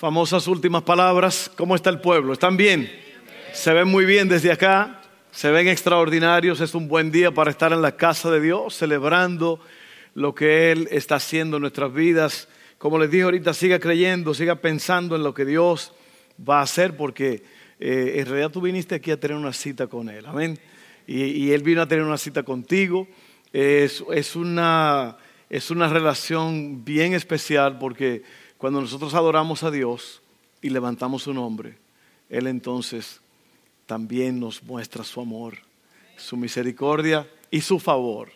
Famosas últimas palabras. ¿Cómo está el pueblo? ¿Están bien? Se ven muy bien desde acá. Se ven extraordinarios. Es un buen día para estar en la casa de Dios, celebrando lo que Él está haciendo en nuestras vidas. Como les dije ahorita, siga creyendo, siga pensando en lo que Dios va a hacer, porque eh, en realidad tú viniste aquí a tener una cita con Él. Amén. Y, Él vino a tener una cita contigo. Es, es, una, es una relación bien especial porque cuando nosotros adoramos a Dios y levantamos su nombre, Él entonces también nos muestra su amor, su misericordia y su favor.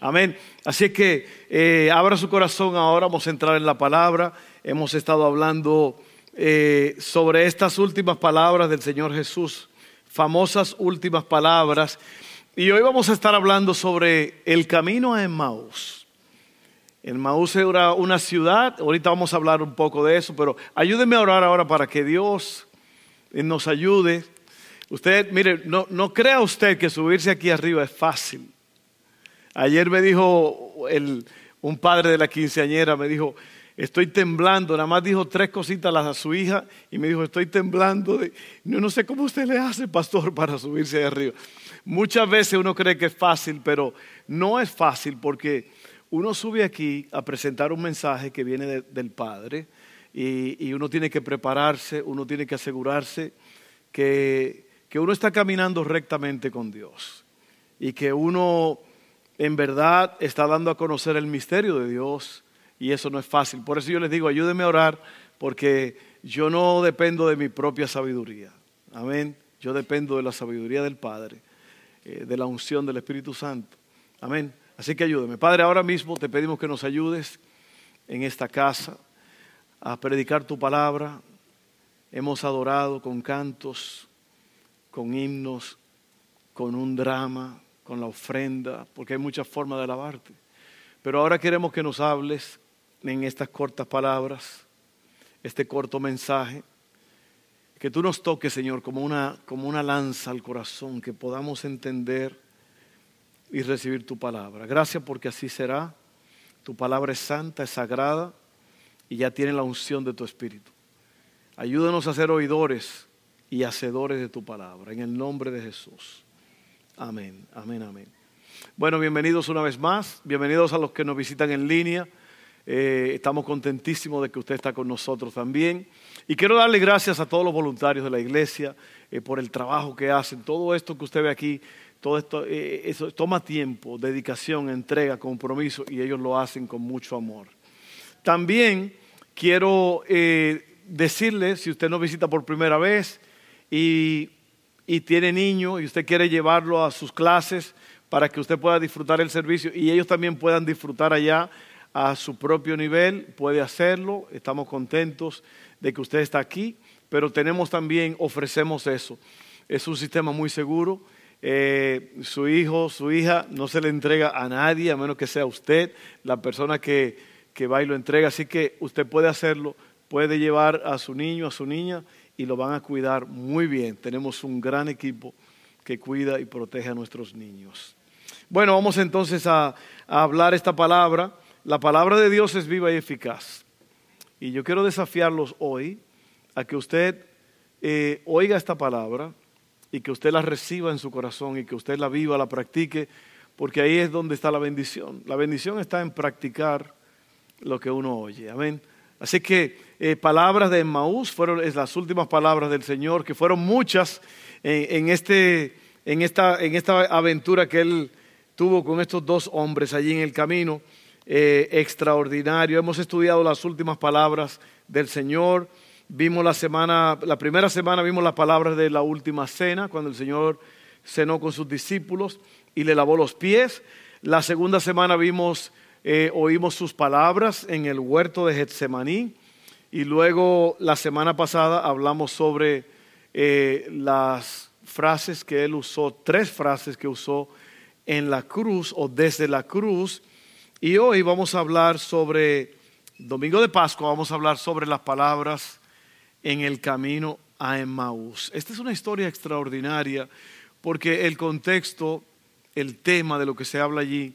Amén. Así que eh, abra su corazón ahora, vamos a entrar en la palabra. Hemos estado hablando eh, sobre estas últimas palabras del Señor Jesús, famosas últimas palabras. Y hoy vamos a estar hablando sobre el camino a Emmaus. El Maús era una ciudad, ahorita vamos a hablar un poco de eso, pero ayúdenme a orar ahora para que Dios nos ayude. Usted, mire, no, no crea usted que subirse aquí arriba es fácil. Ayer me dijo un padre de la quinceañera, me dijo, estoy temblando, nada más dijo tres cositas a su hija y me dijo, estoy temblando. No, no sé cómo usted le hace, pastor, para subirse ahí arriba. Muchas veces uno cree que es fácil, pero no es fácil porque uno sube aquí a presentar un mensaje que viene del Padre y, uno tiene que prepararse, uno tiene que asegurarse que, que uno está caminando rectamente con Dios y que uno en verdad está dando a conocer el misterio de Dios y eso no es fácil. Por eso yo les digo, ayúdenme a orar porque yo no dependo de mi propia sabiduría. Amén. Yo dependo de la sabiduría del Padre, eh, de la unción del Espíritu Santo. Amén. Así que ayúdeme. Padre, ahora mismo te pedimos que nos ayudes en esta casa a predicar tu palabra. Hemos adorado con cantos, con himnos, con un drama, con la ofrenda, porque hay muchas formas de alabarte. Pero ahora queremos que nos hables en estas cortas palabras, este corto mensaje, que tú nos toques, Señor, como una, como una lanza al corazón, que podamos entender y recibir tu palabra. Gracias porque así será. Tu palabra es santa, es sagrada y ya tiene la unción de tu Espíritu. Ayúdanos a ser oidores y hacedores de tu palabra. En el nombre de Jesús. Amén, amén, amén. Bueno, bienvenidos una vez más. Bienvenidos a los que nos visitan en línea. Eh, estamos contentísimos de que usted está con nosotros también. Y quiero darle gracias a todos los voluntarios de la iglesia eh, por el trabajo que hacen. Todo esto que usted ve aquí todo esto eh, eso toma tiempo, dedicación, entrega, compromiso y ellos lo hacen con mucho amor. También quiero eh, decirle, si usted nos visita por primera vez y, y tiene niños y usted quiere llevarlo a sus clases para que usted pueda disfrutar el servicio y ellos también puedan disfrutar allá a su propio nivel, puede hacerlo. Estamos contentos de que usted está aquí, pero tenemos también, ofrecemos eso. Es un sistema muy seguro eh, su hijo, su hija, no se le entrega a nadie, a menos que sea usted la persona que, que va y lo entrega. Así que usted puede hacerlo, puede llevar a su niño, a su niña, y lo van a cuidar muy bien. Tenemos un gran equipo que cuida y protege a nuestros niños. Bueno, vamos entonces a, hablar esta palabra. La palabra de Dios es viva y eficaz. Y yo quiero desafiarlos hoy a que usted eh, oiga esta palabra y que usted la reciba en su corazón y que usted la viva, la practique, porque ahí es donde está la bendición. La bendición está en practicar lo que uno oye. Amén. Así que eh, palabras de Emmaús fueron las últimas palabras del Señor, que fueron muchas en, este, en, esta, en esta aventura que Él tuvo con estos dos hombres allí en el camino. Eh, extraordinario. Hemos estudiado las últimas palabras del Señor. Vimos la semana, la primera semana vimos las palabras de la última cena, cuando el Señor cenó con sus discípulos y le lavó los pies. La segunda semana vimos, eh, oímos sus palabras en el huerto de Getsemaní. Y luego la semana pasada hablamos sobre eh, las frases que él usó, tres frases que usó en la cruz o desde la cruz. Y hoy vamos a hablar sobre, domingo de Pascua, vamos a hablar sobre las palabras en el camino a Emmaús. Esta es una historia extraordinaria porque el contexto, el tema de lo que se habla allí,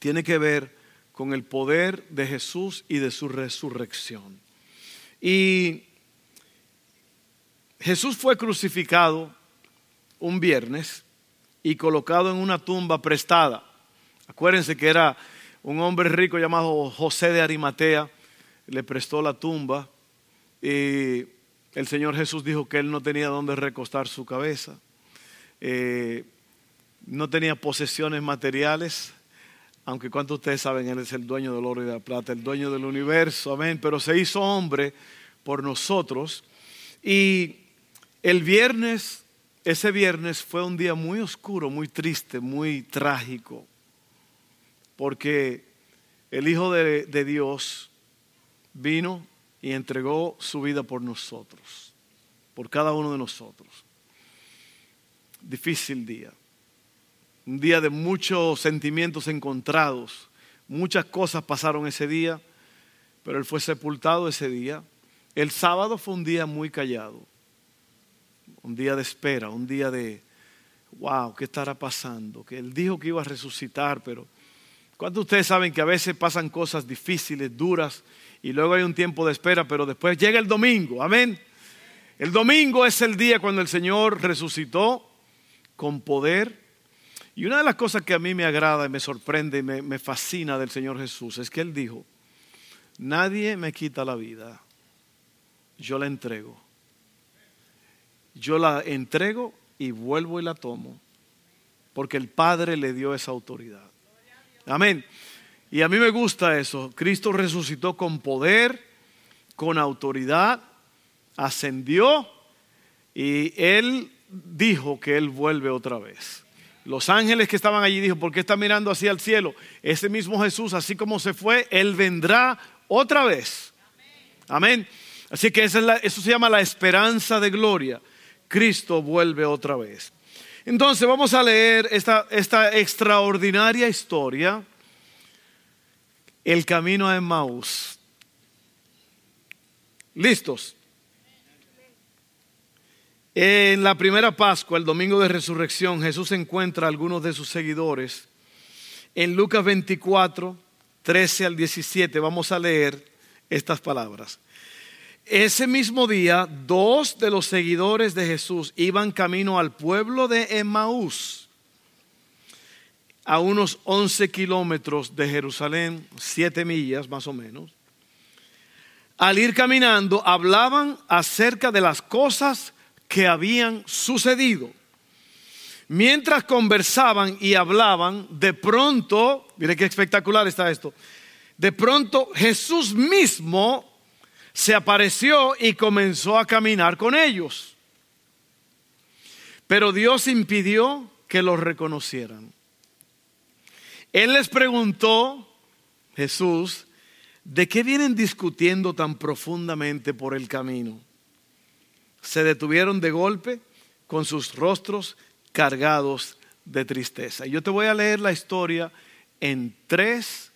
tiene que ver con el poder de Jesús y de su resurrección. Y Jesús fue crucificado un viernes y colocado en una tumba prestada. Acuérdense que era un hombre rico llamado José de Arimatea, le prestó la tumba y el Señor Jesús dijo que él no tenía dónde recostar su cabeza, eh, no tenía posesiones materiales, aunque cuanto ustedes saben, Él es el dueño del oro y de la plata, el dueño del universo, amén, pero se hizo hombre por nosotros. Y el viernes, ese viernes fue un día muy oscuro, muy triste, muy trágico, porque el Hijo de, de Dios vino y entregó su vida por nosotros, por cada uno de nosotros. Difícil día, un día de muchos sentimientos encontrados, muchas cosas pasaron ese día, pero Él fue sepultado ese día. El sábado fue un día muy callado un día de espera, un día de, wow, ¿qué estará pasando? Que él dijo que iba a resucitar, pero ¿cuántos de ustedes saben que a veces pasan cosas difíciles, duras, y luego hay un tiempo de espera, pero después llega el domingo, amén? El domingo es el día cuando el Señor resucitó con poder. Y una de las cosas que a mí me agrada y me sorprende y me, me fascina del Señor Jesús es que Él dijo, nadie me quita la vida, yo la entrego yo la entrego y vuelvo y la tomo, porque el Padre le dio esa autoridad. Amén. Y a mí me gusta eso. Cristo resucitó con poder, con autoridad, ascendió y Él dijo que Él vuelve otra vez. Los ángeles que estaban allí dijo, ¿por qué está mirando hacia el cielo? Ese mismo Jesús, así como se fue, Él vendrá otra vez. Amén. Así que eso se llama la esperanza de gloria. Cristo vuelve otra vez. Entonces vamos a leer esta, esta extraordinaria historia, el camino a Emmaus. ¿Listos? En la primera Pascua, el domingo de resurrección, Jesús encuentra a algunos de sus seguidores. En Lucas 24, 13 al 17, vamos a leer estas palabras. Ese mismo día, dos de los seguidores de Jesús iban camino al pueblo de Emmaús, a unos 11 kilómetros de Jerusalén, siete millas más o menos. Al ir caminando, hablaban acerca de las cosas que habían sucedido. Mientras conversaban y hablaban, de pronto, mire qué espectacular está esto, de pronto Jesús mismo se apareció y comenzó a caminar con ellos. Pero Dios impidió que los reconocieran. Él les preguntó, Jesús, ¿de qué vienen discutiendo tan profundamente por el camino? Se detuvieron de golpe con sus rostros cargados de tristeza. Yo te voy a leer la historia en tres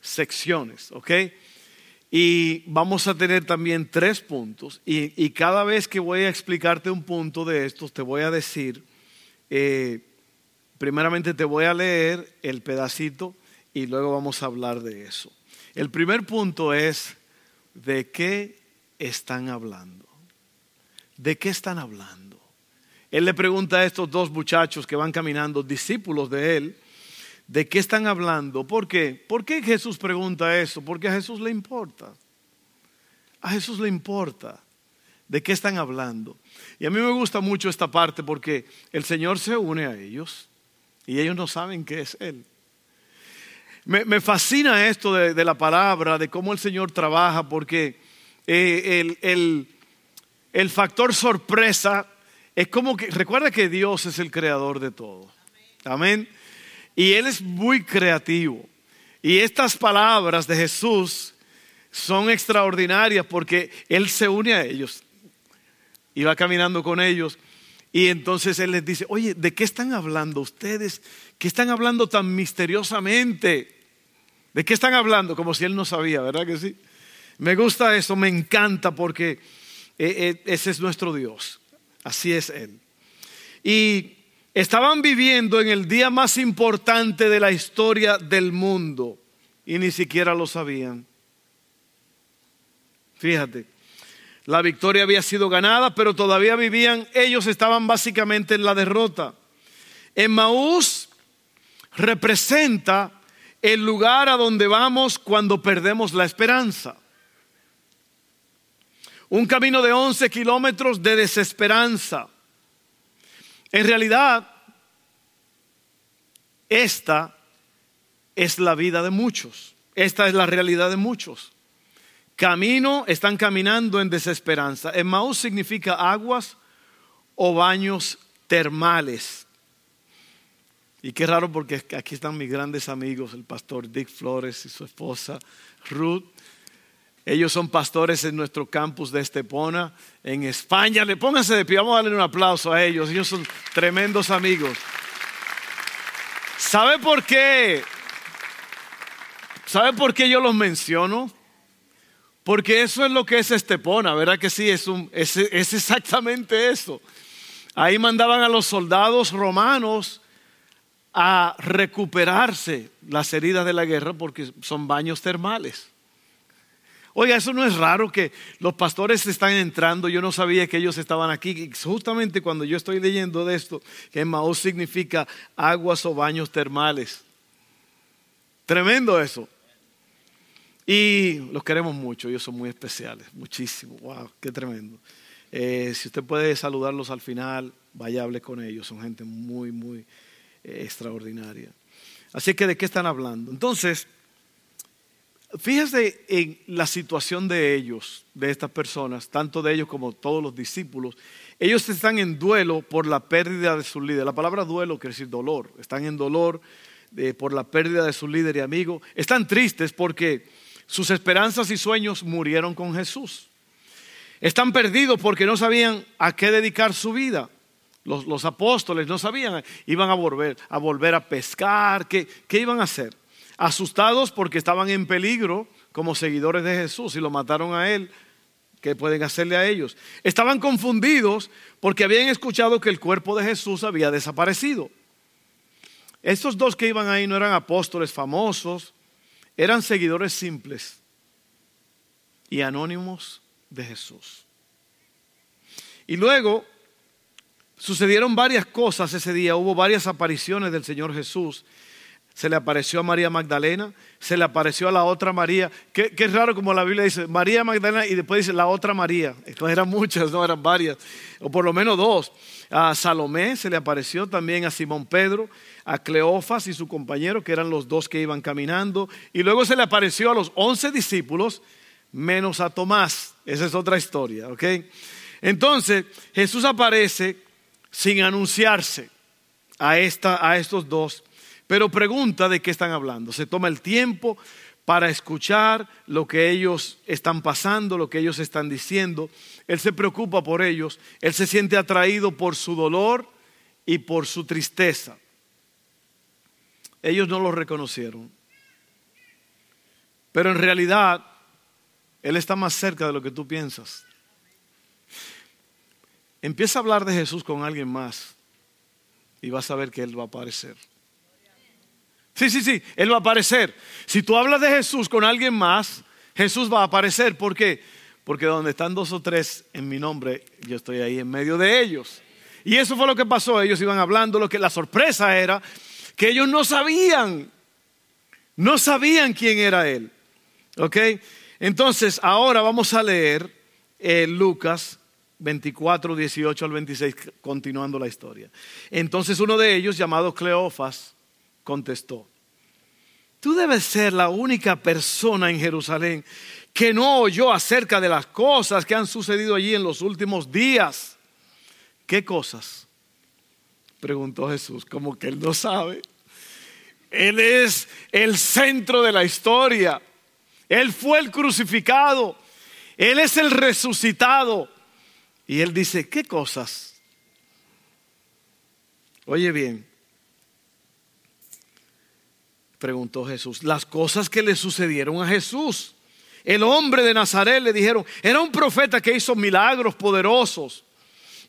secciones, ¿ok? Y vamos a tener también tres puntos. Y, cada vez que voy a explicarte un punto de estos, te voy a decir, eh, primeramente te voy a leer el pedacito y luego vamos a hablar de eso. El primer punto es, ¿de qué están hablando? ¿De qué están hablando? Él le pregunta a estos dos muchachos que van caminando, discípulos de él, ¿De qué están hablando? ¿Por qué? ¿Por qué Jesús pregunta eso? Porque a Jesús le importa. A Jesús le importa. ¿De qué están hablando? Y a mí me gusta mucho esta parte porque el Señor se une a ellos y ellos no saben qué es Él. Me, fascina esto de, la palabra, de cómo el Señor trabaja, porque eh, el, el factor sorpresa es como que, recuerda que Dios es el creador de todo. Amén. Y Él es muy creativo. Y estas palabras de Jesús son extraordinarias porque Él se une a ellos. Y va caminando con ellos. Y entonces Él les dice, oye, ¿de qué están hablando ustedes? ¿Qué están hablando tan misteriosamente? ¿De qué están hablando? Como si Él no sabía, ¿verdad que sí? Me gusta eso, me encanta porque eh, eh, ese es nuestro Dios. Así es Él. Y Estaban viviendo en el día más importante de la historia del mundo y ni siquiera lo sabían. Fíjate, La victoria había sido ganada, pero todavía vivían, ellos estaban básicamente en la derrota. Emmaús representa el lugar a donde vamos cuando perdemos la esperanza. Un camino de 11 kilómetros de desesperanza. En realidad, esta es la vida de muchos. Esta es la realidad de muchos. Camino, están caminando en desesperanza. Emmaús significa aguas o baños termales. Y qué raro porque aquí están mis grandes amigos, el pastor Dick Flores y su esposa Ruth. Ellos son pastores en nuestro campus de Estepona, en España. Le pónganse de pie, vamos a darle un aplauso a ellos. Ellos son tremendos amigos. ¿Sabe por qué? ¿Sabe por qué yo los menciono? Porque eso es lo que es Estepona, ¿verdad que sí? Es, exactamente eso. Ahí mandaban a los soldados romanos a recuperarse las heridas de la guerra porque son baños termales. Oiga, eso no es raro que los pastores están entrando. Yo no sabía que ellos estaban aquí. Justamente cuando yo estoy leyendo de esto, que Maús significa aguas o baños termales. Tremendo eso. Y los queremos mucho, ellos son muy especiales, muchísimo. ¡Wow! ¡Qué tremendo! Eh, si usted puede saludarlos al final, vaya hable con ellos, son gente muy, muy eh, extraordinaria. Así que, ¿de qué están hablando? Entonces, fíjese en la situación de ellos, de estas personas, tanto de ellos como todos los discípulos. Ellos están en duelo por la pérdida de su líder. La palabra duelo quiere decir dolor. Están en dolor eh, por la pérdida de su líder y amigo. Están tristes porque sus esperanzas y sueños murieron con Jesús. Están perdidos porque no sabían a qué dedicar su vida. Los, apóstoles no sabían, iban a volver a, volver a pescar, ¿qué, ¿qué iban a hacer? Asustados porque estaban en peligro como seguidores de Jesús y lo mataron a él, ¿qué pueden hacerle a ellos? Estaban confundidos porque habían escuchado que el cuerpo de Jesús había desaparecido. Estos dos que iban ahí no eran apóstoles famosos, eran seguidores simples y anónimos de Jesús. Y luego sucedieron varias cosas ese día, hubo varias apariciones del Señor Jesús. Se le apareció a María Magdalena, se le apareció a la otra María. Qué, raro como la Biblia dice, María Magdalena y después dice la otra María. eran muchas, no eran varias, o por lo menos dos. A Salomé se le apareció también a Simón Pedro, a Cleofas y su compañero, que eran los dos que iban caminando, y luego se le apareció a los once discípulos, menos a Tomás. Esa es otra historia, ¿ok? Entonces, Jesús aparece sin anunciarse a, esta, a estos dos, pero pregunta de qué están hablando. Se toma el tiempo para escuchar lo que ellos están pasando, lo que ellos están diciendo. Él se preocupa por ellos, él se siente atraído por su dolor y por su tristeza. Ellos no lo reconocieron. Pero en realidad, Él está más cerca de lo que tú piensas. Empieza a hablar de Jesús con alguien más y vas a ver que Él va a aparecer. Sí, sí, sí, Él va a aparecer. Si tú hablas de Jesús con alguien más, Jesús va a aparecer. ¿Por qué? Porque donde están dos o tres en mi nombre, yo estoy ahí en medio de ellos. Y eso fue lo que pasó. Ellos iban hablando. Lo que la sorpresa era que ellos no sabían, no sabían quién era Él. ¿Ok? Entonces, ahora vamos a leer eh, Lucas 24, 18 al 26, continuando la historia. Entonces uno de ellos, llamado Cleofas, contestó, tú debes ser la única persona en Jerusalén que no oyó acerca de las cosas que han sucedido allí en los últimos días. ¿Qué cosas? Preguntó Jesús, como que él no sabe. Él es el centro de la historia. Él fue el crucificado. Él es el resucitado. Y él dice, ¿qué cosas? Oye bien, preguntó Jesús, las cosas que le sucedieron a Jesús. El hombre de Nazaret le dijeron, era un profeta que hizo milagros poderosos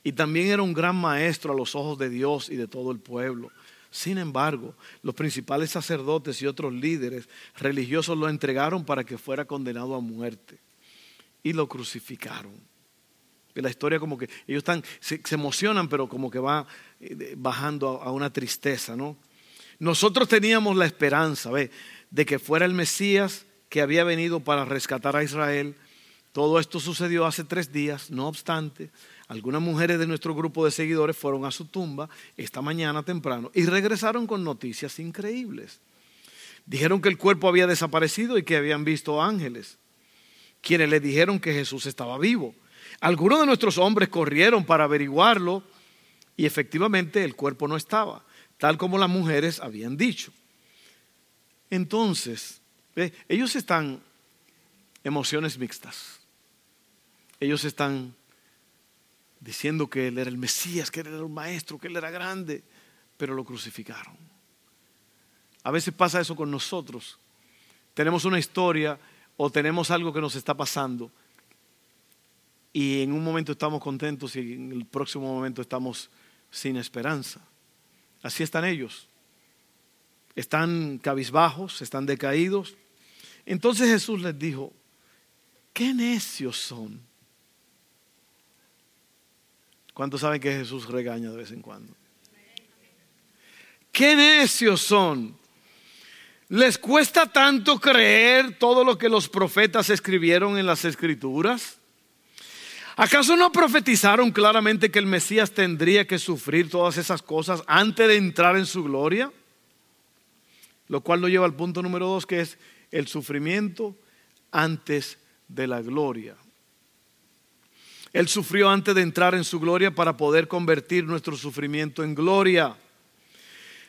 y también era un gran maestro a los ojos de Dios y de todo el pueblo. Sin embargo, los principales sacerdotes y otros líderes religiosos lo entregaron para que fuera condenado a muerte y lo crucificaron. la historia como que ellos están, se, emocionan, pero como que va eh, bajando a, una tristeza, ¿no? Nosotros teníamos la esperanza, ¿ve? De que fuera el Mesías que había venido para rescatar a Israel. Todo esto sucedió hace tres días, no obstante, algunas mujeres de nuestro grupo de seguidores fueron a su tumba esta mañana temprano y regresaron con noticias increíbles. Dijeron que el cuerpo había desaparecido y que habían visto ángeles, quienes le dijeron que Jesús estaba vivo. Algunos de nuestros hombres corrieron para averiguarlo y efectivamente el cuerpo no estaba, tal como las mujeres habían dicho. Entonces, ellos están emociones mixtas. Ellos están diciendo que él era el Mesías, que él era un maestro, que él era grande, pero lo crucificaron. A veces pasa eso con nosotros. Tenemos una historia o tenemos algo que nos está pasando y en un momento estamos contentos y en el próximo momento estamos sin esperanza. Así están ellos. Están cabizbajos, están decaídos. Entonces Jesús les dijo, qué necios son. ¿Cuántos saben que Jesús regaña de vez en cuando? Qué necios son. ¿Les cuesta tanto creer todo lo que los profetas escribieron en las escrituras? ¿Acaso no profetizaron claramente que el Mesías tendría que sufrir todas esas cosas antes de entrar en su gloria? Lo cual nos lleva al punto número dos, que es el sufrimiento antes de la gloria. Él sufrió antes de entrar en su gloria para poder convertir nuestro sufrimiento en gloria.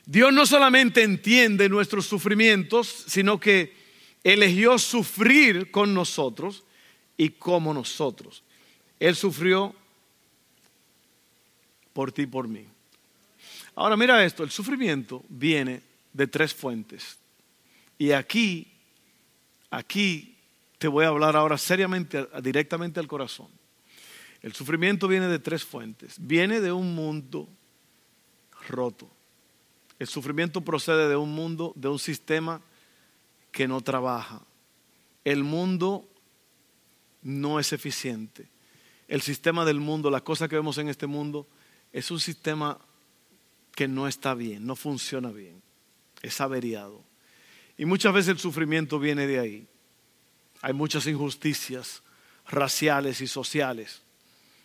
Dios no solamente entiende nuestros sufrimientos, sino que eligió sufrir con nosotros y como nosotros. Él sufrió por ti y por mí. Ahora mira esto, el sufrimiento viene de tres fuentes. Y aquí, aquí te voy a hablar ahora seriamente, directamente al corazón. El sufrimiento viene de tres fuentes. Viene de un mundo roto. El sufrimiento procede de un mundo, de un sistema que no trabaja. El mundo no es eficiente el sistema del mundo, las cosas que vemos en este mundo, es un sistema que no está bien, no funciona bien, es averiado. Y muchas veces el sufrimiento viene de ahí. Hay muchas injusticias raciales y sociales.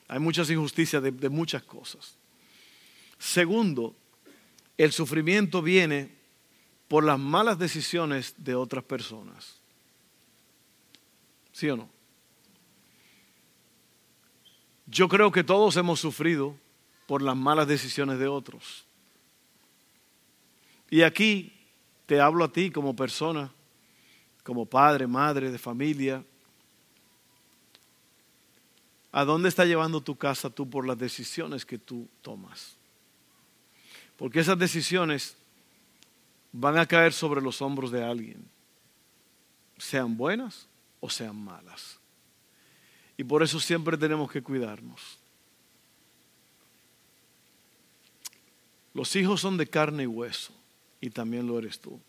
Hay muchas injusticias de, de muchas cosas. Segundo, el sufrimiento viene por las malas decisiones de otras personas. ¿Sí o no? Yo creo que todos hemos sufrido por las malas decisiones de otros. Y aquí te hablo a ti como persona, como padre, madre de familia. ¿A dónde está llevando tu casa tú por las decisiones que tú tomas? Porque esas decisiones van a caer sobre los hombros de alguien, sean buenas o sean malas. Y por eso siempre tenemos que cuidarnos. Los hijos son de carne y hueso, y también lo eres tú.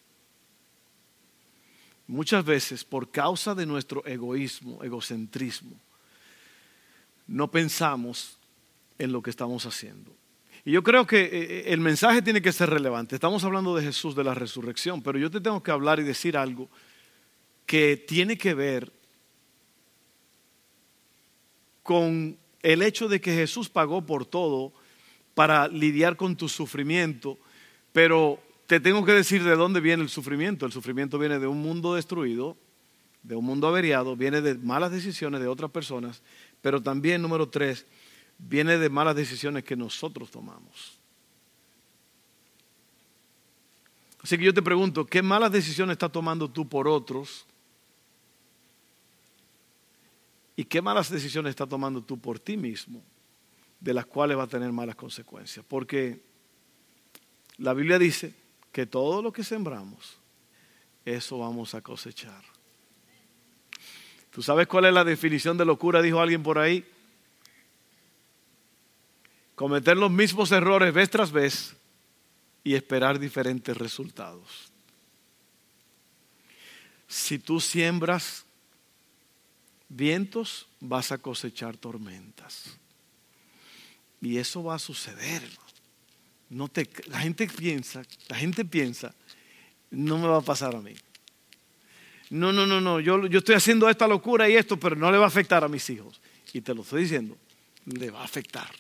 Muchas veces, por causa de nuestro egoísmo, egocentrismo, no pensamos en lo que estamos haciendo. Y yo creo que eh, eh, el mensaje tiene que ser relevante. Estamos hablando de Jesús, de la resurrección, pero yo te tengo que hablar y decir algo que tiene que ver con el hecho de que Jesús pagó por todo para lidiar con tu sufrimiento, pero te tengo que decir de dónde viene el sufrimiento. El sufrimiento viene de un mundo destruido, de un mundo averiado, viene de malas decisiones de otras personas, pero también, número tres, viene de malas decisiones que nosotros tomamos. Así que yo te pregunto, ¿qué malas decisiones estás tomando tú por otros ¿Y qué malas decisiones estás tomando tú por ti mismo? De las cuales va a tener malas consecuencias. Porque la Biblia dice que todo lo que sembramos, eso vamos a cosechar. ¿Tú sabes cuál es la definición de locura? Dijo alguien por ahí. Cometer los mismos errores vez tras vez y esperar diferentes resultados. Si tú siembras vientos, vas a cosechar tormentas. Y eso va a suceder. No te, la gente piensa, la gente piensa, no me va a pasar a mí. No, no, no, no, yo, yo estoy haciendo esta locura y esto, pero no le va a afectar a mis hijos. Y te lo estoy diciendo, le va a afectar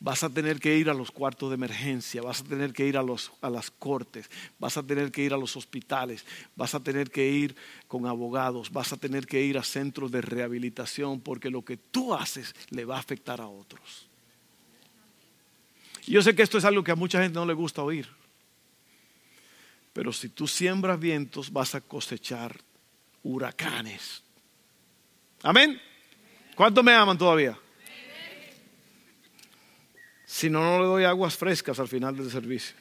vas a tener que ir a los cuartos de emergencia, vas a tener que ir a, los, a las cortes, vas a tener que ir a los hospitales, vas a tener que ir con abogados, vas a tener que ir a centros de rehabilitación, porque lo que tú haces le va a afectar a otros. yo sé que esto es algo que a mucha gente no le gusta oír, pero si tú siembras vientos vas a cosechar huracanes. Amén. ¿Cuántos me aman todavía? Si no, no le doy aguas frescas al final del servicio.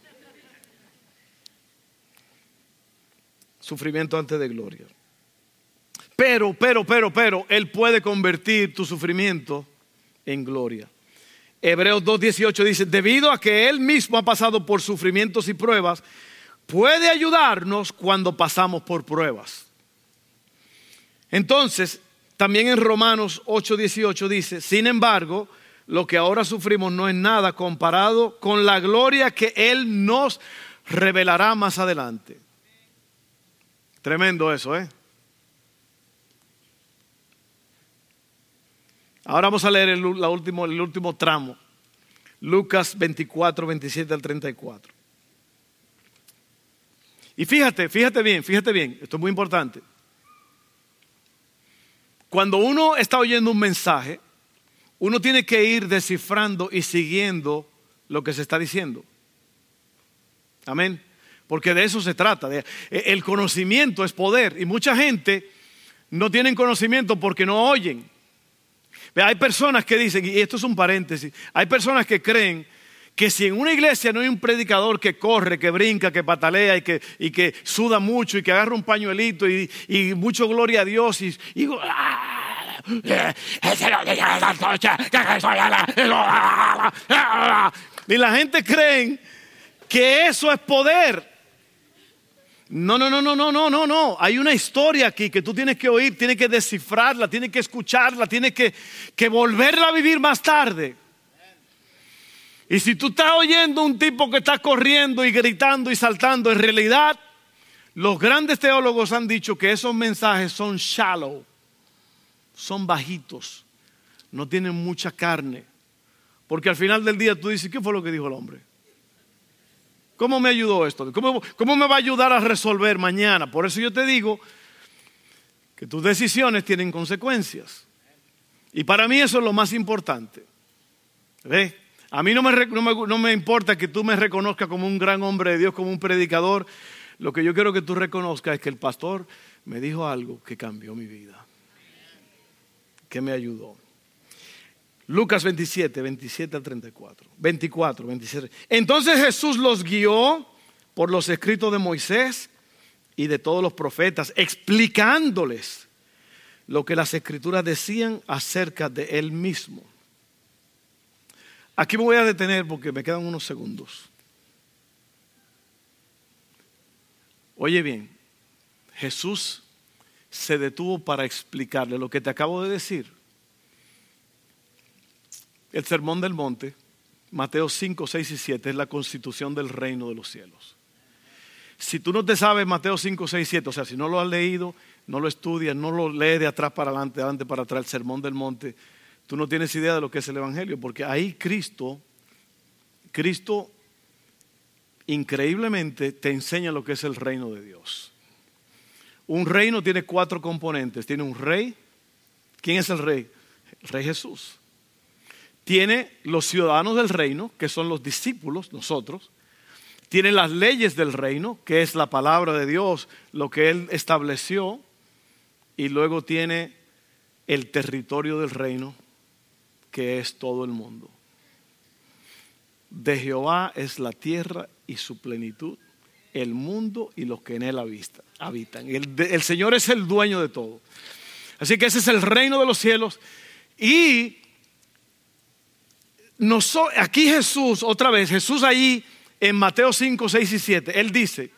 Sufrimiento antes de gloria. Pero, pero, pero, pero, Él puede convertir tu sufrimiento en gloria. Hebreos 2.18 dice, debido a que Él mismo ha pasado por sufrimientos y pruebas, puede ayudarnos cuando pasamos por pruebas. Entonces, también en Romanos 8.18 dice, sin embargo, lo que ahora sufrimos no es nada comparado con la gloria que Él nos revelará más adelante. Tremendo eso, ¿eh? Ahora vamos a leer el, último, último tramo. Lucas 24, 27 al 34. Y fíjate, fíjate bien, fíjate bien, esto es muy importante. Cuando uno está oyendo un mensaje, uno tiene que ir descifrando y siguiendo lo que se está diciendo. Amén. Porque de eso se trata. E, el conocimiento es poder. Y mucha gente no tiene conocimiento porque no oyen. Hay personas que dicen, y esto es un paréntesis, hay personas que creen que si en una iglesia no hay un predicador que corre, que brinca, que patalea y que, y que suda mucho y que agarra un pañuelito y, mucho gloria a Dios y, y ¡ah! Y la gente cree que eso es poder. No, no, no, no, no, no, no, no. Hay una historia aquí que tú tienes que oír, tienes que descifrarla, tienes que escucharla, tienes que, que volverla a vivir más tarde. Y si tú estás oyendo un tipo que está corriendo y gritando y saltando, en realidad los grandes teólogos han dicho que esos mensajes son shallow son bajitos, no tienen mucha carne. Porque al final del día tú dices, ¿qué fue lo que dijo el hombre? ¿Cómo me ayudó esto? ¿Cómo, ¿Cómo, me va a ayudar a resolver mañana? Por eso yo te digo que tus decisiones tienen consecuencias. Y para mí eso es lo más importante. A mí no me, no me importa que tú me reconozcas como un gran hombre de Dios, como un predicador. Lo que yo quiero que tú reconozcas es que el pastor me dijo algo que cambió mi vida que me ayudó. Lucas 27, 27 al 34. 24, 27. Entonces Jesús los guió por los escritos de Moisés y de todos los profetas, explicándoles lo que las escrituras decían acerca de él mismo. Aquí me voy a detener porque me quedan unos segundos. Oye bien, Jesús se detuvo para explicarle lo que te acabo de decir. El sermón del monte, Mateo 5, 6 y 7, es la constitución del reino de los cielos. Si tú no te sabes Mateo 5, 6 y 7, o sea, si no lo has leído, no lo estudias, no lo lees de atrás para adelante, adelante para atrás, el sermón del monte, tú no tienes idea de lo que es el Evangelio, porque ahí Cristo, Cristo increíblemente te enseña lo que es el reino de Dios. Un reino tiene cuatro componentes. Tiene un rey. ¿Quién es el rey? El rey Jesús. Tiene los ciudadanos del reino, que son los discípulos, nosotros. Tiene las leyes del reino, que es la palabra de Dios, lo que Él estableció. Y luego tiene el territorio del reino, que es todo el mundo. De Jehová es la tierra y su plenitud el mundo y los que en él habitan. El, Señor es el dueño de todo. Así que ese es el reino de los cielos. Y aquí Jesús, otra vez, Jesús ahí en Mateo 5, 6 y 7, Él dice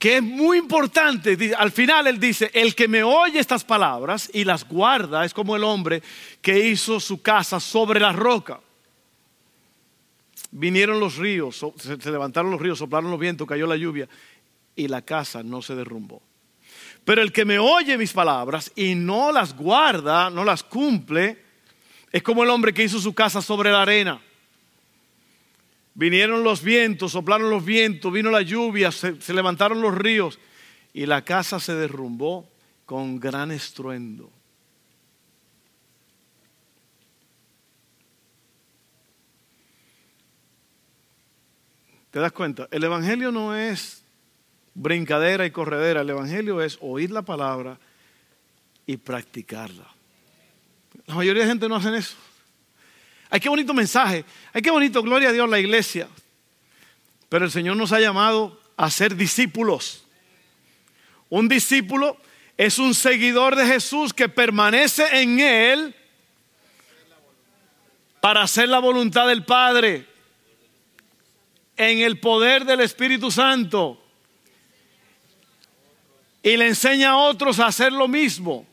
que es muy importante. Al final él dice, el que me oye estas palabras y las guarda es como el hombre que hizo su casa sobre la roca. Vinieron los ríos, se levantaron los ríos, soplaron los vientos, cayó la lluvia y la casa no se derrumbó. Pero el que me oye mis palabras y no las guarda, no las cumple, es como el hombre que hizo su casa sobre la arena. Vinieron los vientos, soplaron los vientos, vino la lluvia, se, levantaron los ríos y la casa se derrumbó con gran estruendo. ¿Te das cuenta? El Evangelio no es brincadera y corredera, el Evangelio es oír la palabra y practicarla. La mayoría de gente no hacen eso. Ay, qué bonito mensaje. Ay, qué bonito, gloria a Dios, la iglesia. Pero el Señor nos ha llamado a ser discípulos. Un discípulo es un seguidor de Jesús que permanece en Él para hacer la voluntad del Padre en el poder del Espíritu Santo y le enseña a otros a hacer lo mismo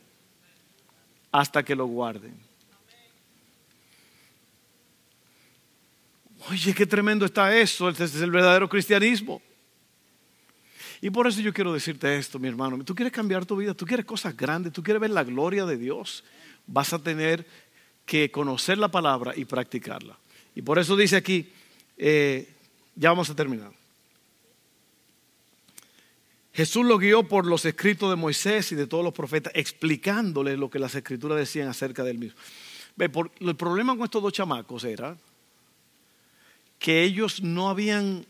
hasta que lo guarden. Oye, qué tremendo está eso. Este es el verdadero cristianismo. Y por eso yo quiero decirte esto, mi hermano. Tú quieres cambiar tu vida, tú quieres cosas grandes, tú quieres ver la gloria de Dios. Vas a tener que conocer la palabra y practicarla. Y por eso dice aquí, eh, ya vamos a terminar. Jesús lo guió por los escritos de Moisés y de todos los profetas, explicándole lo que las escrituras decían acerca del mismo. el problema con estos dos chamacos era que ellos no habían,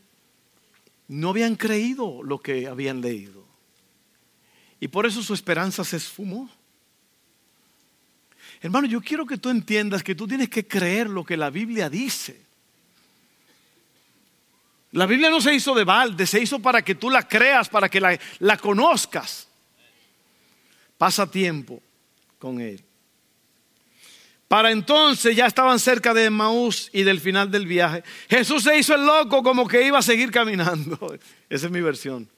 no habían creído lo que habían leído. Y por eso su esperanza se esfumó. Hermano, yo quiero que tú entiendas que tú tienes que creer lo que la Biblia dice. La Biblia no se hizo de balde, se hizo para que tú la creas, para que la, la conozcas. Pasa tiempo con Él. Para entonces ya estaban cerca de Maús y del final del viaje. Jesús se hizo el loco como que iba a seguir caminando. Esa es mi versión.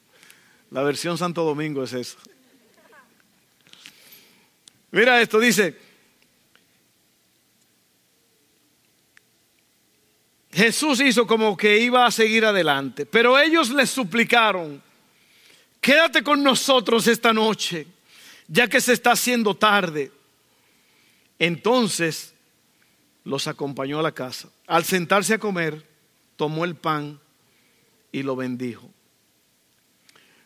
La versión Santo Domingo es esa. Mira esto, dice, Jesús hizo como que iba a seguir adelante, pero ellos le suplicaron, quédate con nosotros esta noche, ya que se está haciendo tarde. Entonces los acompañó a la casa. Al sentarse a comer, tomó el pan y lo bendijo.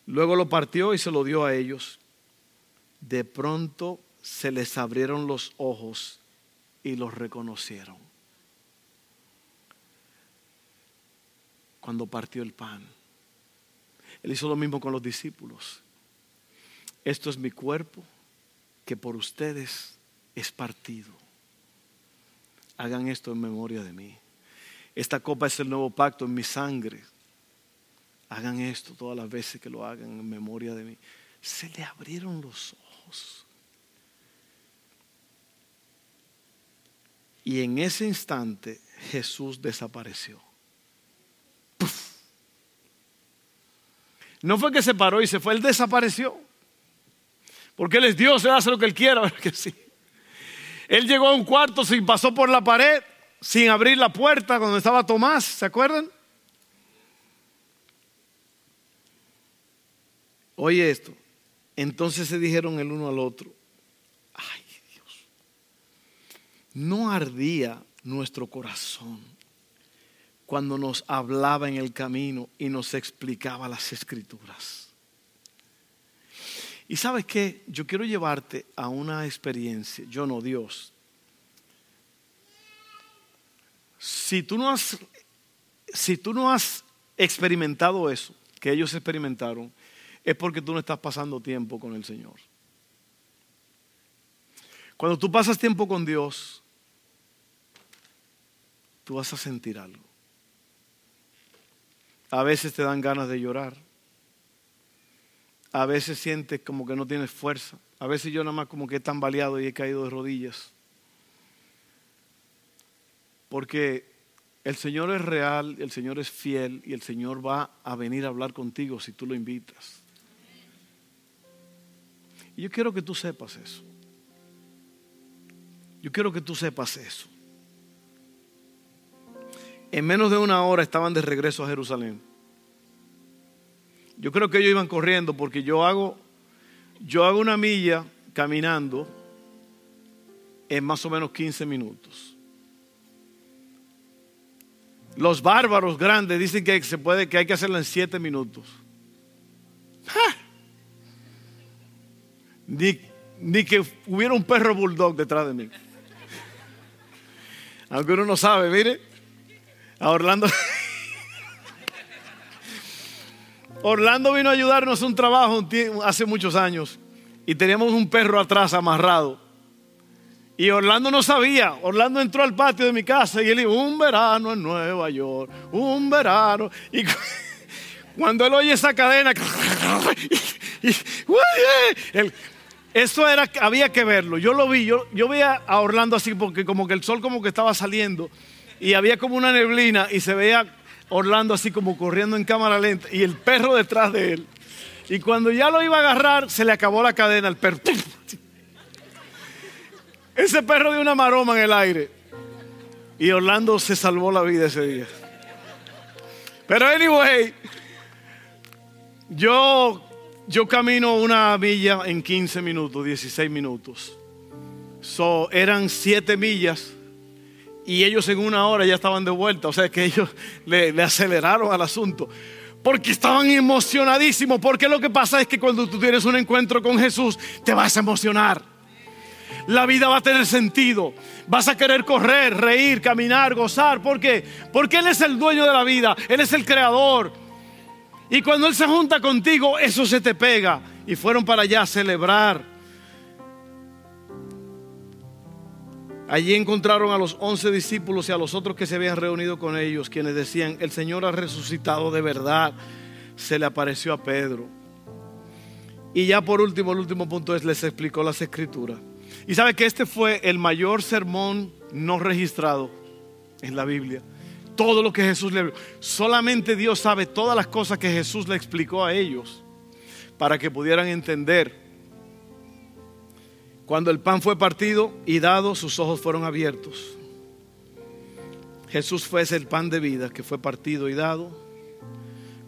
Luego lo partió y se lo dio a ellos. De pronto se les abrieron los ojos y los reconocieron. Cuando partió el pan. Él hizo lo mismo con los discípulos. Esto es mi cuerpo que por ustedes es partido. Hagan esto en memoria de mí. Esta copa es el nuevo pacto en mi sangre. Hagan esto todas las veces que lo hagan en memoria de mí. Se le abrieron los ojos. Y en ese instante Jesús desapareció. No fue que se paró y se fue, él desapareció. Porque él es Dios, él hace lo que él quiera, que sí. Él llegó a un cuarto sin pasó por la pared, sin abrir la puerta cuando estaba Tomás, ¿se acuerdan? Oye esto. Entonces se dijeron el uno al otro, ay Dios, no ardía nuestro corazón cuando nos hablaba en el camino y nos explicaba las escrituras. Y sabes qué, yo quiero llevarte a una experiencia, yo no Dios. Si tú no has, si tú no has experimentado eso que ellos experimentaron, es porque tú no estás pasando tiempo con el Señor. Cuando tú pasas tiempo con Dios, tú vas a sentir algo. A veces te dan ganas de llorar. A veces sientes como que no tienes fuerza. A veces yo nada más como que he tambaleado y he caído de rodillas. Porque el Señor es real, el Señor es fiel y el Señor va a venir a hablar contigo si tú lo invitas. Y yo quiero que tú sepas eso. Yo quiero que tú sepas eso. En menos de una hora estaban de regreso a Jerusalén. Yo creo que ellos iban corriendo porque yo hago, yo hago una milla caminando en más o menos 15 minutos. Los bárbaros grandes dicen que se puede, que hay que hacerlo en 7 minutos. Ni, ni que hubiera un perro bulldog detrás de mí. Aunque uno no sabe, mire, a Orlando. Orlando vino a ayudarnos un trabajo hace muchos años y teníamos un perro atrás amarrado. Y Orlando no sabía. Orlando entró al patio de mi casa y él dijo, un verano en Nueva York, un verano. Y cuando él oye esa cadena, eso era, había que verlo. Yo lo vi, yo, yo veía a Orlando así porque como que el sol como que estaba saliendo y había como una neblina y se veía Orlando así como corriendo en cámara lenta y el perro detrás de él. Y cuando ya lo iba a agarrar, se le acabó la cadena al perro. Ese perro dio una maroma en el aire. Y Orlando se salvó la vida ese día. Pero anyway, yo, yo camino una milla en 15 minutos, 16 minutos. So, eran 7 millas y ellos en una hora ya estaban de vuelta. O sea que ellos le, le aceleraron al asunto. Porque estaban emocionadísimos. Porque lo que pasa es que cuando tú tienes un encuentro con Jesús, te vas a emocionar la vida va a tener sentido. Vas a querer correr, reír, caminar, gozar. ¿Por qué? Porque Él es el dueño de la vida, Él es el creador. Y cuando Él se junta contigo, eso se te pega. Y fueron para allá a celebrar. Allí encontraron a los once discípulos y a los otros que se habían reunido con ellos, quienes decían, el Señor ha resucitado de verdad. Se le apareció a Pedro. Y ya por último, el último punto es, les explicó las escrituras. Y sabe que este fue el mayor sermón no registrado en la Biblia. Todo lo que Jesús le... Solamente Dios sabe todas las cosas que Jesús le explicó a ellos para que pudieran entender. Cuando el pan fue partido y dado, sus ojos fueron abiertos. Jesús fue ese el pan de vida que fue partido y dado.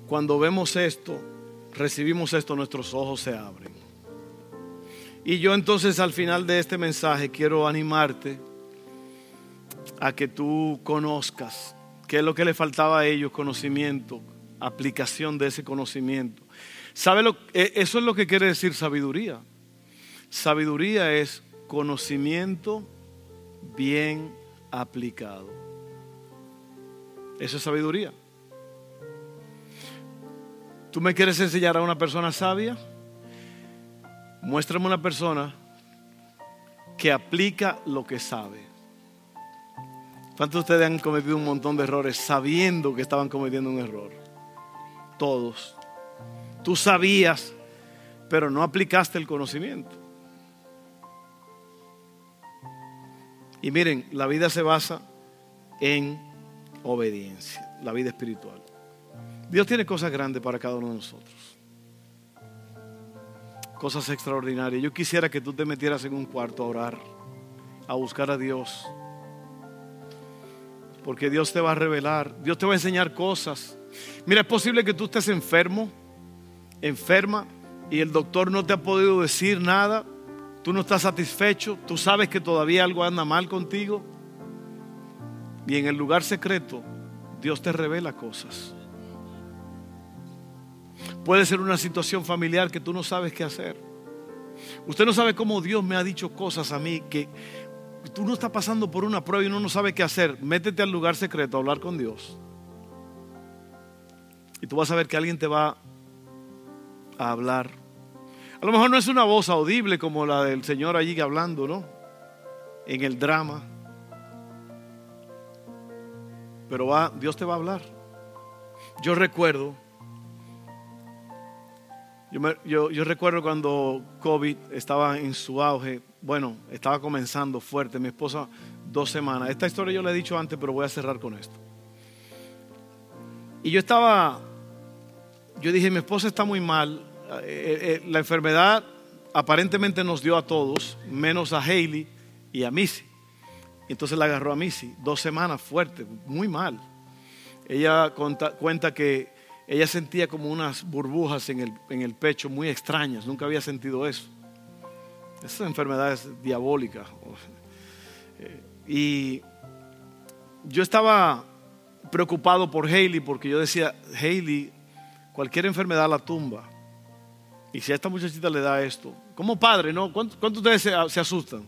Cuando vemos esto, recibimos esto, nuestros ojos se abren. Y yo entonces al final de este mensaje quiero animarte a que tú conozcas qué es lo que le faltaba a ellos, conocimiento, aplicación de ese conocimiento. ¿Sabe lo, e, eso es lo que quiere decir sabiduría. Sabiduría es conocimiento bien aplicado. Eso es sabiduría. ¿Tú me quieres enseñar a una persona sabia? Muéstrame una persona que aplica lo que sabe. ¿Cuántos de ustedes han cometido un montón de errores sabiendo que estaban cometiendo un error? Todos. Tú sabías, pero no aplicaste el conocimiento. Y miren, la vida se basa en obediencia, la vida espiritual. Dios tiene cosas grandes para cada uno de nosotros cosas extraordinarias. Yo quisiera que tú te metieras en un cuarto a orar, a buscar a Dios. Porque Dios te va a revelar, Dios te va a enseñar cosas. Mira, es posible que tú estés enfermo, enferma, y el doctor no te ha podido decir nada. Tú no estás satisfecho, tú sabes que todavía algo anda mal contigo. Y en el lugar secreto, Dios te revela cosas. Puede ser una situación familiar que tú no sabes qué hacer. Usted no sabe cómo Dios me ha dicho cosas a mí que tú no estás pasando por una prueba y uno no sabe qué hacer. Métete al lugar secreto a hablar con Dios. Y tú vas a ver que alguien te va a hablar. A lo mejor no es una voz audible como la del Señor allí hablando, ¿no? En el drama. Pero va, Dios te va a hablar. Yo recuerdo yo, recuerdo cuando COVID estaba en su auge, bueno, estaba comenzando fuerte, mi esposa dos semanas. Esta historia yo la he dicho antes, pero voy a cerrar con esto. Y yo estaba, yo dije, mi esposa está muy mal, eh, eh, eh, la enfermedad aparentemente nos dio a todos, menos a Hailey y a Missy. Entonces la agarró a Missy, dos semanas fuerte, muy mal. Ella cuenta que ella sentía como unas burbujas en el, pecho muy extrañas, nunca había sentido eso. Esas enfermedades diabólicas. Eh, y yo estaba preocupado por Hailey porque yo decía, Hailey, cualquier enfermedad la tumba. Y si a esta muchachita le da esto, como padre, ¿no? ¿Cuántos, de ustedes se, asustan?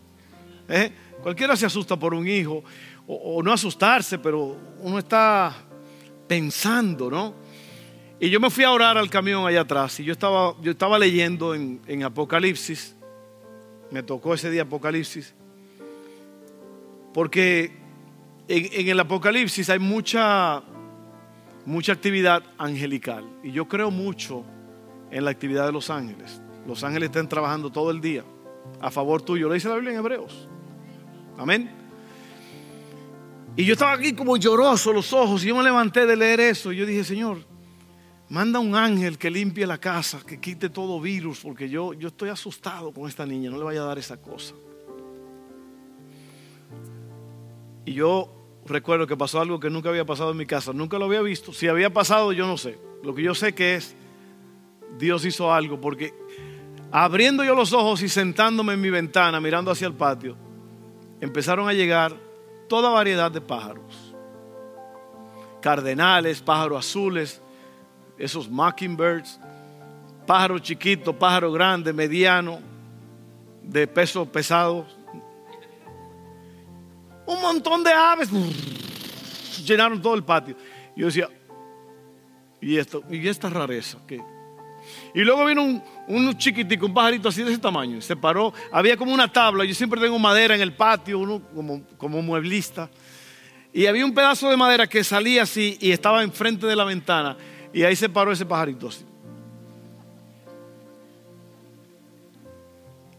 ¿Eh? Cualquiera se asusta por un hijo, o, no asustarse, pero uno está pensando, ¿no? Y yo me fui a orar al camión allá atrás y yo estaba, yo estaba leyendo en, en Apocalipsis, me tocó ese día Apocalipsis, porque en, el Apocalipsis hay mucha, mucha actividad angelical. Y yo creo mucho en la actividad de los ángeles. Los ángeles están trabajando todo el día a favor tuyo. Lo dice la Biblia en Hebreos. Amén. Y yo estaba aquí como lloroso los ojos y yo me levanté de leer eso. Y yo dije, Señor, manda un ángel que limpie la casa, que quite todo virus, porque yo, yo estoy asustado con esta niña, no le vaya a dar esa cosa. Y yo recuerdo que pasó algo que nunca había pasado en mi casa. Nunca lo había visto. Si había pasado, yo no sé. Lo que yo sé que es, Dios hizo algo. Porque abriendo yo los ojos y sentándome en mi ventana, mirando hacia el patio, empezaron a llegar toda variedad de pájaros. Cardenales, pájaros azules, esos mockingbirds, pájaros chiquitos, pájaros grandes, medianos, de peso pesado, un montón de aves llenaron todo el patio. Yo decía, ¿y esto? ¿Y esta rareza? ¿Qué? Y luego vino un, chiquitico, un pajarito así de ese tamaño. Se paró, había como una tabla. Yo siempre tengo madera en el patio, uno como, como mueblista. Y había un pedazo de madera que salía así y estaba enfrente de la ventana. Y ahí se paró ese pajarito así.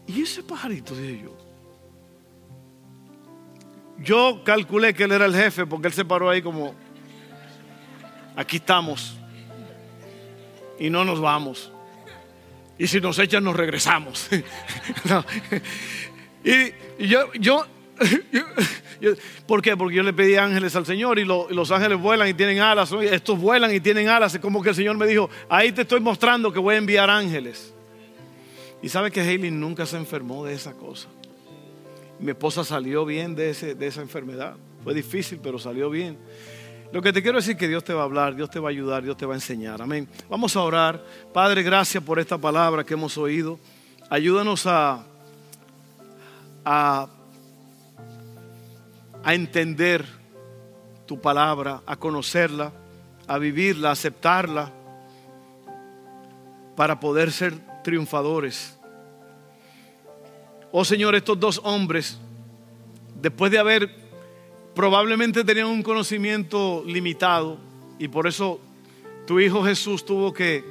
Y ese pajarito, dije yo, yo calculé que él era el jefe porque él se paró ahí como, aquí estamos y no nos vamos. Y si nos echan, nos regresamos. y, yo, yo, ¿por qué? Porque yo le pedí ángeles al Señor y, los ángeles vuelan y tienen alas. Estos vuelan y tienen alas. Es como que el Señor me dijo, ahí te estoy mostrando que voy a enviar ángeles. Y sabe que Haley nunca se enfermó de esa cosa. Mi esposa salió bien de, ese, de esa enfermedad. Fue difícil, pero salió bien. Lo que te quiero decir es que Dios te va a hablar, Dios te va a ayudar, Dios te va a enseñar. Amén. Vamos a orar. Padre, gracias por esta palabra que hemos oído. Ayúdanos a, a, a entender tu palabra, a conocerla, a vivirla, a aceptarla, para poder ser triunfadores Oh Señor, estos dos hombres, después de haber probablemente tenían un conocimiento limitado y por eso tu Hijo Jesús tuvo que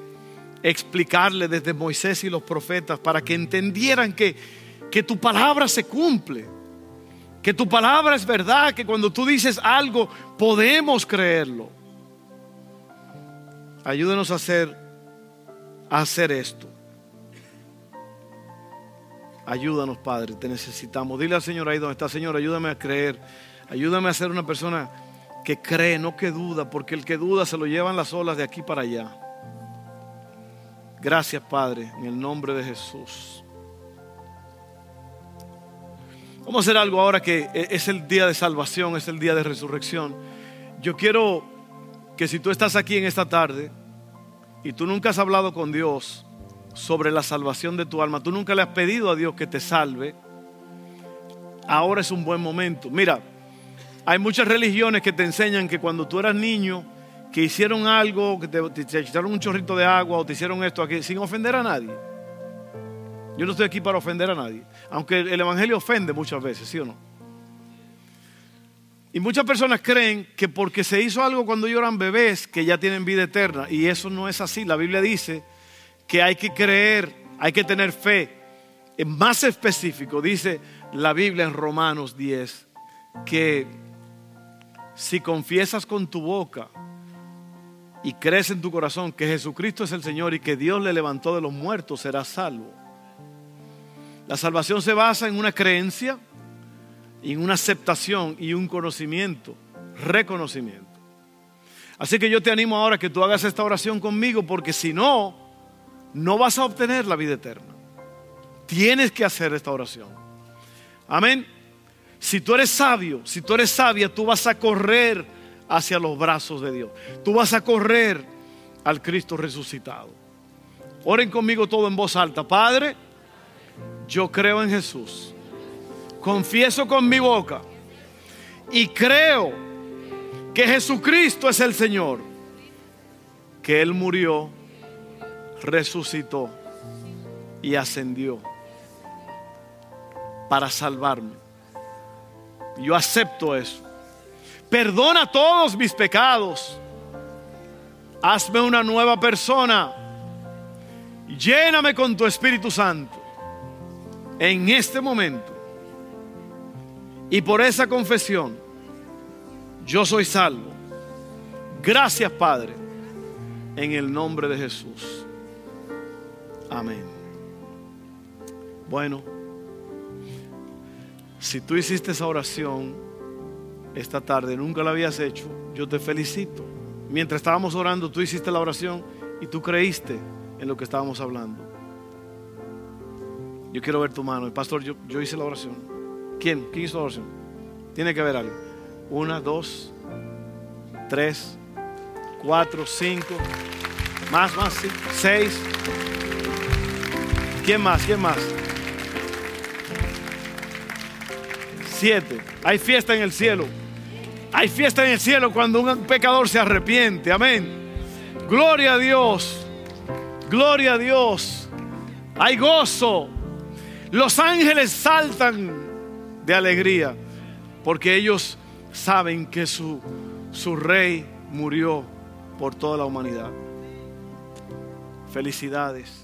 explicarle desde Moisés y los profetas para que entendieran que, que tu palabra se cumple, que tu palabra es verdad, que cuando tú dices algo podemos creerlo. Ayúdenos a hacer, a hacer esto. Ayúdanos, Padre, te necesitamos. Dile al Señor ahí donde está, Señor, ayúdame a creer. Ayúdame a ser una persona que cree, no que duda, porque el que duda se lo llevan las olas de aquí para allá. Gracias, Padre, en el nombre de Jesús. Vamos a hacer algo ahora que es el día de salvación, es el día de resurrección. Yo quiero que si tú estás aquí en esta tarde y tú nunca has hablado con Dios, sobre la salvación de tu alma, tú nunca le has pedido a Dios que te salve, ahora es un buen momento. Mira, hay muchas religiones que te enseñan que cuando tú eras niño, que hicieron algo, que te, echaron un chorrito de agua o te hicieron esto aquí, sin ofender a nadie. Yo no estoy aquí para ofender a nadie, aunque el Evangelio ofende muchas veces, ¿sí o no? Y muchas personas creen que porque se hizo algo cuando ellos eran bebés, que ya tienen vida eterna. Y eso no es así. La Biblia dice que hay que creer, hay que tener fe. En más específico, dice la Biblia en Romanos 10, que si confiesas con tu boca y crees en tu corazón que Jesucristo es el Señor y que Dios le levantó de los muertos, serás salvo. La salvación se basa en una creencia, en una aceptación y un conocimiento, reconocimiento. Así que yo te animo ahora que tú hagas esta oración conmigo porque si no, no vas a obtener la vida eterna. Tienes que hacer esta oración. Amén. Si tú eres sabio, si tú eres sabia, tú vas a correr hacia los brazos de Dios. Tú vas a correr al Cristo resucitado. Oren conmigo todo en voz alta. Padre, yo creo en Jesús. Confieso con mi boca y creo que Jesucristo es el Señor. Que Él murió, resucitó y ascendió para salvarme. Yo acepto eso. Perdona todos mis pecados. Hazme una nueva persona. Lléname con tu Espíritu Santo en este momento. Y por esa confesión, yo soy salvo. Gracias, Padre, en el nombre de Jesús. Amén. Bueno, si tú hiciste esa oración esta tarde, nunca la habías hecho, yo te felicito. Mientras estábamos orando, tú hiciste la oración y tú creíste en lo que estábamos hablando. Yo quiero ver tu mano. El pastor, yo, yo hice la oración. ¿Quién? ¿Quién hizo la oración? Tiene que haber alguien. Una, dos, tres, cuatro, cinco. Más, más, seis. ¿Quién más? ¿Quién más? Hay fiesta en el cielo. Hay fiesta en el cielo cuando un pecador se arrepiente. Amén. Gloria a Dios. Gloria a Dios. Hay gozo. Los ángeles saltan de alegría porque ellos saben que su, su rey murió por toda la humanidad. Felicidades.